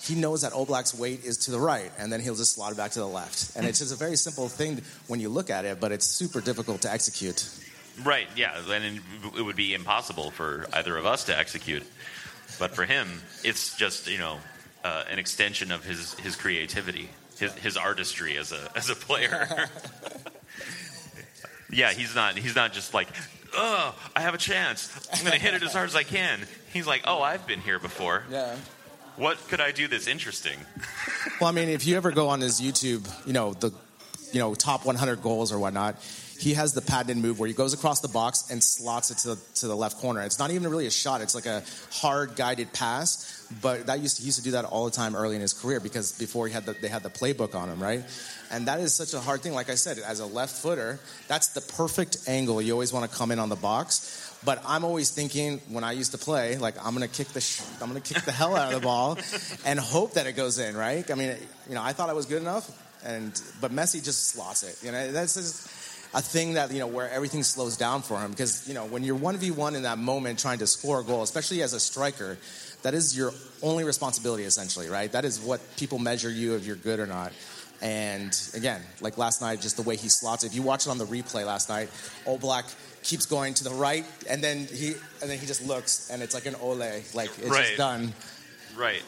he knows that Oblak's weight is to the right, and then he'll just slot it back to the left. And it's just a very simple thing when you look at it, but it's super difficult to execute. Right, yeah, and it would be impossible for either of us to execute. But for him, it's just you know uh, an extension of his his creativity, his his artistry as a as a player. yeah, he's not he's not just like, oh, I have a chance. I'm going to hit it as hard as I can. He's like, oh, I've been here before. Yeah. What could I do that's interesting? Well, I mean, if you ever go on his YouTube, you know, the, you know, top 100 goals or whatnot, he has the patented move where he goes across the box and slots it to the, to the left corner. It's not even really a shot. It's like a hard guided pass. But that used to, he used to do that all the time early in his career because before he had the, they had the playbook on him, right? And that is such a hard thing. Like I said, as a left footer, that's the perfect angle. You always want to come in on the box. But I'm always thinking when I used to play, like I'm gonna kick the sh- I'm gonna kick the hell out of the ball, and hope that it goes in, right? I mean, you know, I thought I was good enough, and but Messi just slots it. You know, that's just a thing that you know where everything slows down for him because you know when you're one v one in that moment trying to score a goal, especially as a striker, that is your only responsibility essentially, right? That is what people measure you if you're good or not. And again, like last night, just the way he slots it. If you watch it on the replay last night, Oblak keeps going to the right, and then he and then he just looks, and it's like an ole, like it's Right. just done. Right.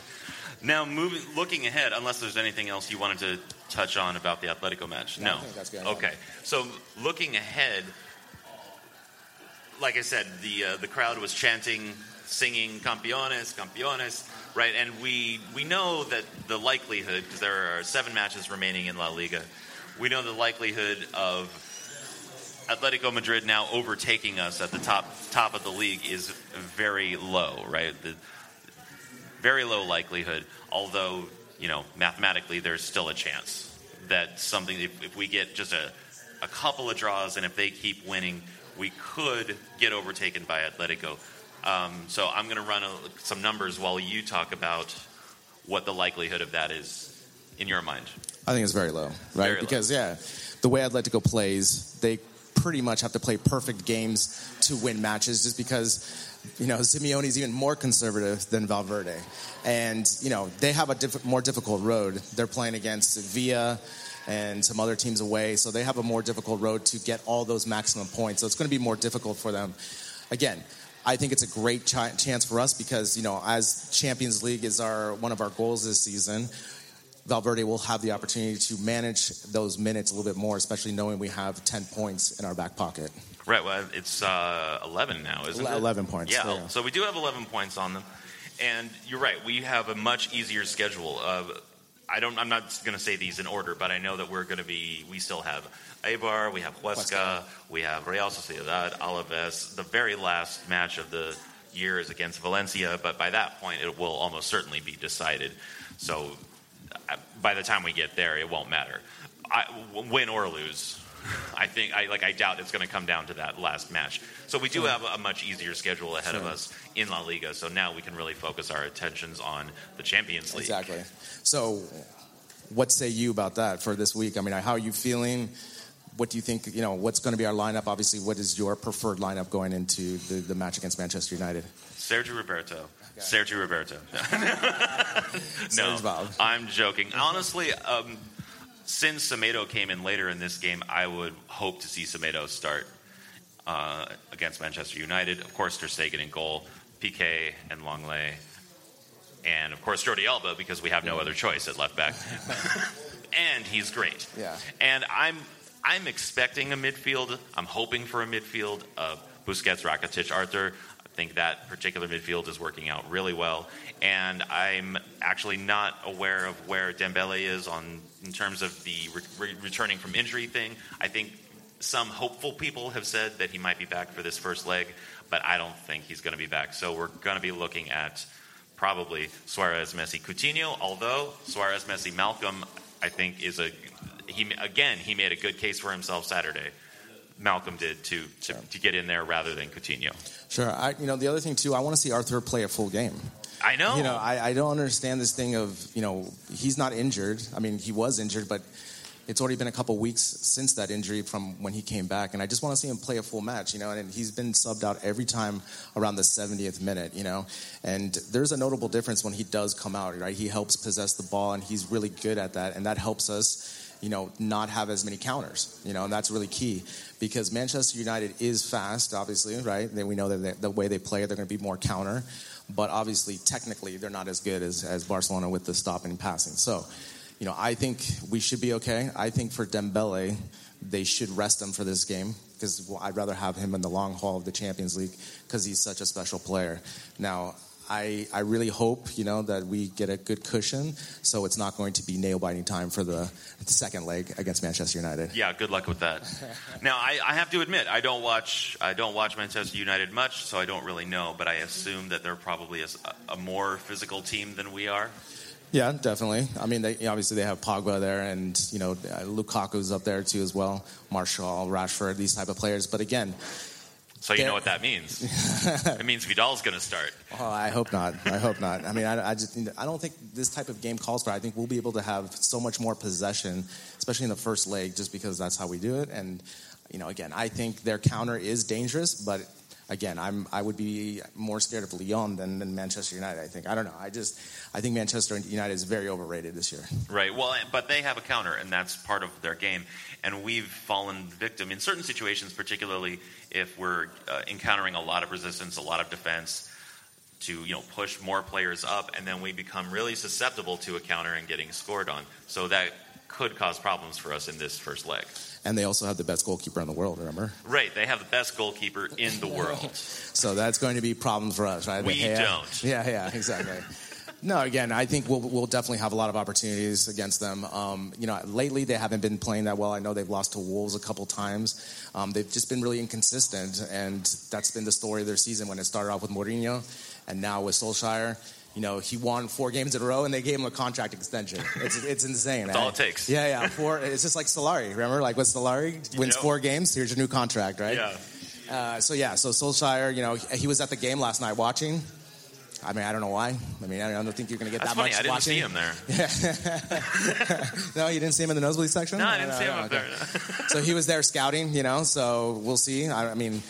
Now, moving, looking ahead, unless there's anything else you wanted to touch on about the Atletico match. No, No. I think that's good. Okay. So, looking ahead, like I said, the uh, the crowd was chanting, singing "Campeones, Campeones," right? And we we know that the likelihood, because there are seven matches remaining in La Liga, we know the likelihood of Atletico Madrid now overtaking us at the top top of the league is very low, right? The, very low likelihood, although, you know, mathematically there's still a chance that something, if, if we get just a, a couple of draws and if they keep winning, we could get overtaken by Atletico. Um, so I'm going to run a, some numbers while you talk about what the likelihood of that is in your mind. I think it's very low, right? Very low. because yeah, the way Atletico plays, they pretty much have to play perfect games to win matches, just because you know Simeone is even more conservative than Valverde, and you know they have a diff- more difficult road. They're playing against Sevilla, and some other teams away. So they have a more difficult road to get all those maximum points. So it's going to be more difficult for them. Again, I think it's a great ch- chance for us because you know, as Champions League is our one of our goals this season. Valverde will have the opportunity to manage those minutes a little bit more, especially knowing we have 10 points in our back pocket. Right. Well, it's uh, 11 now, isn't it? 11 points. Yeah. yeah. So we do have 11 points on them, and you're right. We have a much easier schedule. Uh, I don't. I'm not going to say these in order, but I know that we're going to be. We still have Eibar, we have Huesca, Huesca. we have Real Sociedad, Alaves. The very last match of the year is against Valencia, but by that point, it will almost certainly be decided. So uh, by the time we get there, it won't matter. I, win or lose, I think I like. I doubt it's going to come down to that last match. So we do have a much easier schedule ahead of us in La Liga. So now we can really focus our attentions on the Champions League. Exactly. So, what say you about that for this week? I mean, how are you feeling? What do you think? You know, what's going to be our lineup? Obviously, what is your preferred lineup going into the, the match against Manchester United? Sergio Roberto. Sergio Roberto. no, Serge Bob. I'm joking. Honestly, um, since Semedo came in later in this game, I would hope to see Semedo start uh, against Manchester United. Of course, Ter Stegen in goal, Piqué and Lenglet, and of course Jordi Alba because we have no other choice at left back. and he's great. Yeah. And I'm I'm expecting a midfield. I'm hoping for a midfield of Busquets, Rakitic, Arthur. I think that particular midfield is working out really well. And I'm actually not aware of where Dembele is on in terms of the re- returning from injury thing. I think some hopeful people have said that he might be back for this first leg, but I don't think he's going to be back. So we're going to be looking at probably Suarez, Messi, Coutinho. Although Suarez, Messi, Malcom, I think is a he again he made a good case for himself Saturday. Malcom did to to, to get in there rather than Coutinho. Sure. I, you know, the other thing too, I want to see Arthur play a full game. I know. You know, I, I don't understand this thing of you know he's not injured. I mean, he was injured, but it's already been a couple weeks since that injury from when he came back, and I just want to see him play a full match. You know, and he's been subbed out every time around the 70th minute. You know, and there's a notable difference when he does come out. Right, he helps possess the ball, and he's really good at that, and that helps us. You know, not have as many counters. You know, and that's really key because Manchester United is fast, obviously, right? Then we know that the way they play, they're going to be more counter but obviously technically they're not as good as, as Barcelona with the stopping and passing. So, you know, I think we should be okay. I think for Dembele, they should rest him for this game because I'd rather have him in the long haul of the Champions League because he's such a special player. Now, I, I really hope, you know, that we get a good cushion so it's not going to be nail-biting time for the second leg against Manchester United. Yeah, good luck with that. now, I, I have to admit, I don't watch I don't watch Manchester United much, so I don't really know. But I assume that they're probably a, a more physical team than we are. Yeah, definitely. I mean, they, obviously they have Pogba there, and you know Lukaku's up there too as well. Martial, Rashford, these type of players. But again, So you know what that means. it means Vidal's going to start. oh, I hope not. I hope not. I mean, I, I just I don't think this type of game calls for. it. I think we'll be able to have so much more possession, especially in the first leg, just because that's how we do it. And you know, again, I think their counter is dangerous, but. Again, I'm. I would be more scared of Lyon than, than Manchester United. I think. I don't know. I just. I think Manchester United is very overrated this year. Right. Well, but they have a counter, and that's part of their game. And we've fallen victim in certain situations, particularly if we're uh, encountering a lot of resistance, a lot of defense, to you know push more players up, and then we become really susceptible to a counter and getting scored on. So that could cause problems for us in this first leg. And they also have the best goalkeeper in the world. Remember. Right. They have the best goalkeeper in the world. So that's going to be problems for us, right? We hair- don't. Yeah, yeah, exactly. no, again, I think we'll, we'll definitely have a lot of opportunities against them. Um, you know, lately they haven't been playing that well. I know they've lost to Wolves a couple times. Um, they've just been really inconsistent, and that's been the story of their season when it started off with Mourinho, and now with Solskjaer. You know, he won four games in a row, and they gave him a contract extension. It's it's insane. That's eh? all it takes. Yeah, yeah. Four. It's just like Solari. Remember, like with Solari, wins Yep. four games. Here's your new contract, right? Yeah. Uh, so yeah, so Solskjaer, you know, he was at the game last night watching. I mean, I don't know why. I mean, I don't think you're going to get That's that funny. much I didn't watching. see him there. no, you didn't see him in the nosebleed section. No, I didn't see him no, up okay. there. so he was there scouting, you know. So we'll see. I, I mean,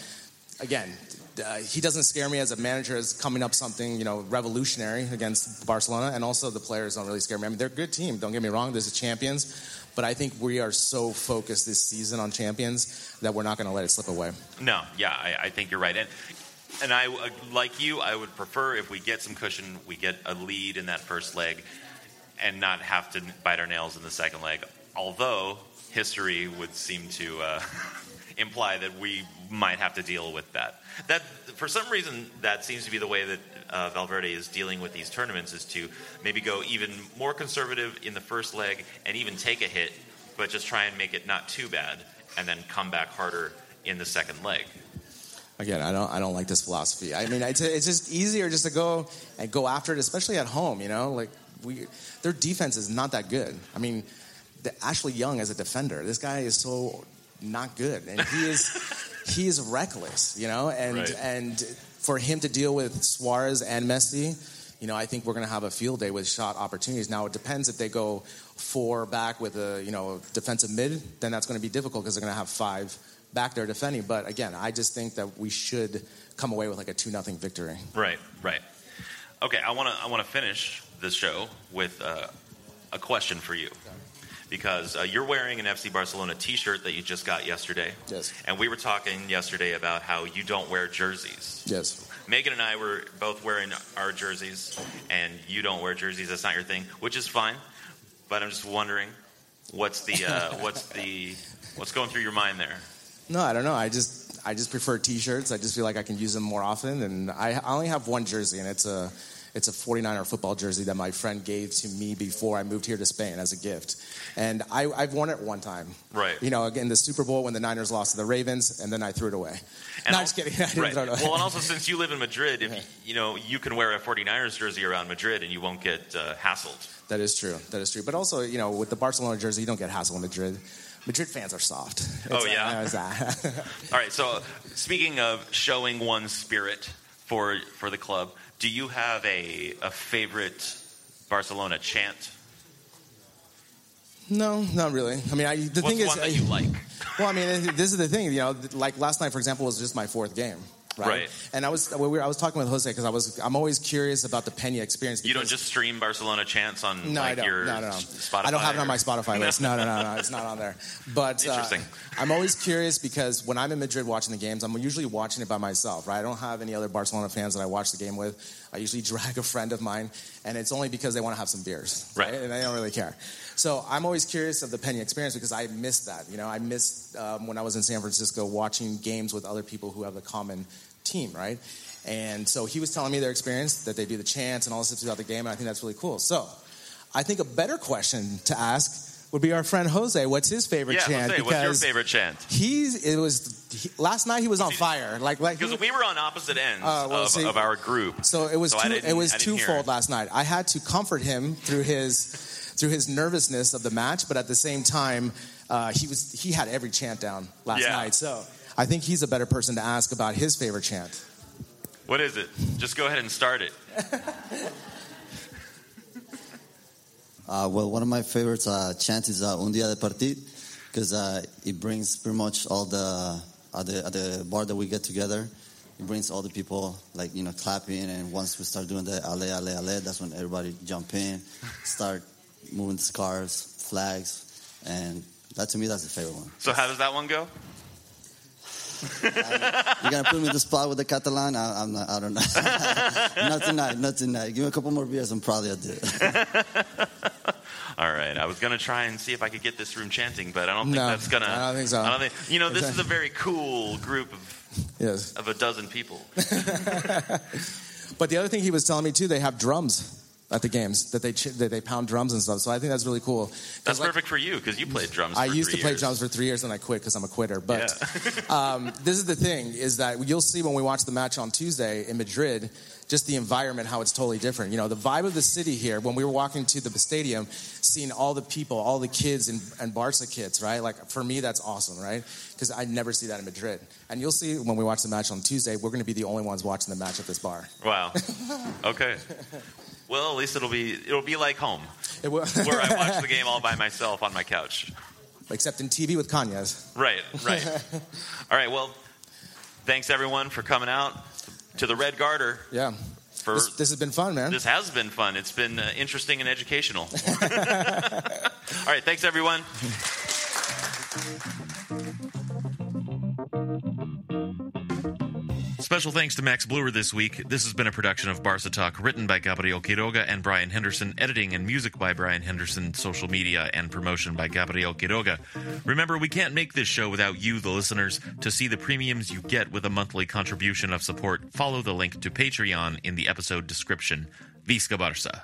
again, uh, he doesn't scare me as a manager as coming up something, you know, revolutionary against Barcelona, and also the players don't really scare me. I mean, they're a good team. Don't get me wrong. This is champions. But I think we are so focused this season on champions that we're not going to let it slip away. No, yeah, I, I think you're right. And and I uh, like you, I would prefer if we get some cushion, we get a lead in that first leg, and not have to bite our nails in the second leg. Although history would seem to uh, imply that we might have to deal with that. That for some reason that seems to be the way that uh, Valverde is dealing with these tournaments is to maybe go even more conservative in the first leg and even take a hit, but just try and make it not too bad, and then come back harder in the second leg. Again, I don't, I don't like this philosophy. I mean, it's, it's just easier just to go and go after it, especially at home. You know, like we, their defense is not that good. I mean, the Ashley Young as a defender, this guy is so not good, and he is, he is reckless. You know, and Right. and for him to deal with Suarez and Messi, you know, I think we're going to have a field day with shot opportunities. Now it depends if they go four back with a you know defensive mid, then that's going to be difficult because they're going to have five back there defending. But again, I just think that we should come away with like a two nothing victory. Right, right. Okay, I want to I want to finish this show with uh, a question for you. Because uh, you're wearing an FC Barcelona T-shirt that you just got yesterday, Yes. and we were talking yesterday about how you don't wear jerseys. Yes. Megan and I were both wearing our jerseys, and you don't wear jerseys. That's not your thing, which is fine. But I'm just wondering, what's the uh, what's the what's going through your mind there? No, I don't know. I just I just prefer t-shirts. I just feel like I can use them more often. And I, I only have one jersey, and it's a it's a 49er football jersey that my friend gave to me before I moved here to Spain as a gift. And I, I've worn it one time. Right. You know, in the Super Bowl when the Niners lost to the Ravens, and then I threw it away. And no, al- just kidding. I didn't right. throw it away. Well, and also since you live in Madrid, if you, you know you can wear a 49ers jersey around Madrid and you won't get uh, hassled. That is true. That is true. But also, you know, with the Barcelona jersey, you don't get hassled in Madrid. Madrid fans are soft. Oh, It's, uh, yeah? All right. So speaking of showing one's spirit for for the club, do you have a a favorite Barcelona chant? no, not really. I mean, I, the What's thing is, one that you like? Well, I mean, this is the thing. You know, like last night, for example, was just my fourth game. Right. Right. And I was we were, I was talking with Jose because I was I'm always curious about the Pena experience. You don't just stream Barcelona chants on no, like I don't. your no, no, no. Spotify. I don't have it on my Spotify list. No, no, no, no. It's not on there. But uh, Interesting. I'm always curious because when I'm in Madrid watching the games, I'm usually watching it by myself. Right. I don't have any other Barcelona fans that I watch the game with. I usually drag a friend of mine, and it's only because they want to have some beers. Right. And they don't really care. So I'm always curious of the Pena experience because I missed that. You know, I missed um, when I was in San Francisco watching games with other people who have a common team, right? And so he was telling me their experience that they do the chants and all this stuff throughout the game, and I think that's really cool. So I think a better question to ask would be our friend Jose. What's his favorite Yeah, chant? Jose, what's your favorite chant? He's it was he, last night. He was on fire. Like like Because we were on opposite ends Uh, well, of, see- of our group. so it was So two, it was I didn't hear twofold it. last night. I had to comfort him through his through his nervousness of the match, but at the same time, uh, he was he had every chant down last Yeah. night. So I think he's a better person to ask about his favorite chant. What is it? Just go ahead and start it. Uh, well, one of my favorites uh, chants is uh, Un Dia de Partit because uh, it brings pretty much all the at the at the bar that we get together. It brings all the people like you know clapping, and once we start doing the ale ale ale, that's when everybody jump in, start moving the scarves, flags, and that to me that's the favorite one. So how does that one go? You're gonna put me in the spot with the Catalan? I, I'm not. I don't know. not tonight. Not tonight. Give me a couple more beers, and probably I'll do it. All right, I was gonna try and see if I could get this room chanting, but I don't think No, that's gonna. I don't think so. I don't think. You know, this is a very cool group of, Yes. of a dozen people. But the other thing he was telling me too, they have drums at the games that they ch- that they pound drums and stuff. So I think that's really cool. That's like, perfect for you because you played drums. I used to play years. drums for three years and I quit because I'm a quitter. But Yeah. um, this is the thing: is that you'll see when we watch the match on Tuesday in Madrid, just the environment, how it's totally different. You know, the vibe of the city here. When we were walking to the stadium, seeing all the people, all the kids and, and Barca kids, right? Like for me, that's awesome, right? Because I never see that in Madrid. And you'll see when we watch the match on Tuesday, we're going to be the only ones watching the match at this bar. Wow. Okay. Well, at least it'll be it'll be like home, It will- where I watch the game all by myself on my couch. Except in TV with Kanye's. Right. Right. all right. Well, thanks everyone for coming out to the Red Garter. Yeah. For This, this has been fun, man. this has been fun. It's been uh, interesting and educational. All right, thanks everyone. Special thanks to Max Bluer this week. This has been a production of Barca Talk, written by Gabriel Quiroga and Brian Henderson, editing and music by Brian Henderson, social media and promotion by Gabriel Quiroga. Remember, we can't make this show without you, the listeners. To see the premiums you get with a monthly contribution of support, follow the link to Patreon in the episode description. Visca Barca.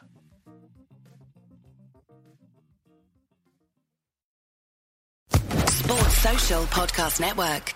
Sports Social Podcast Network.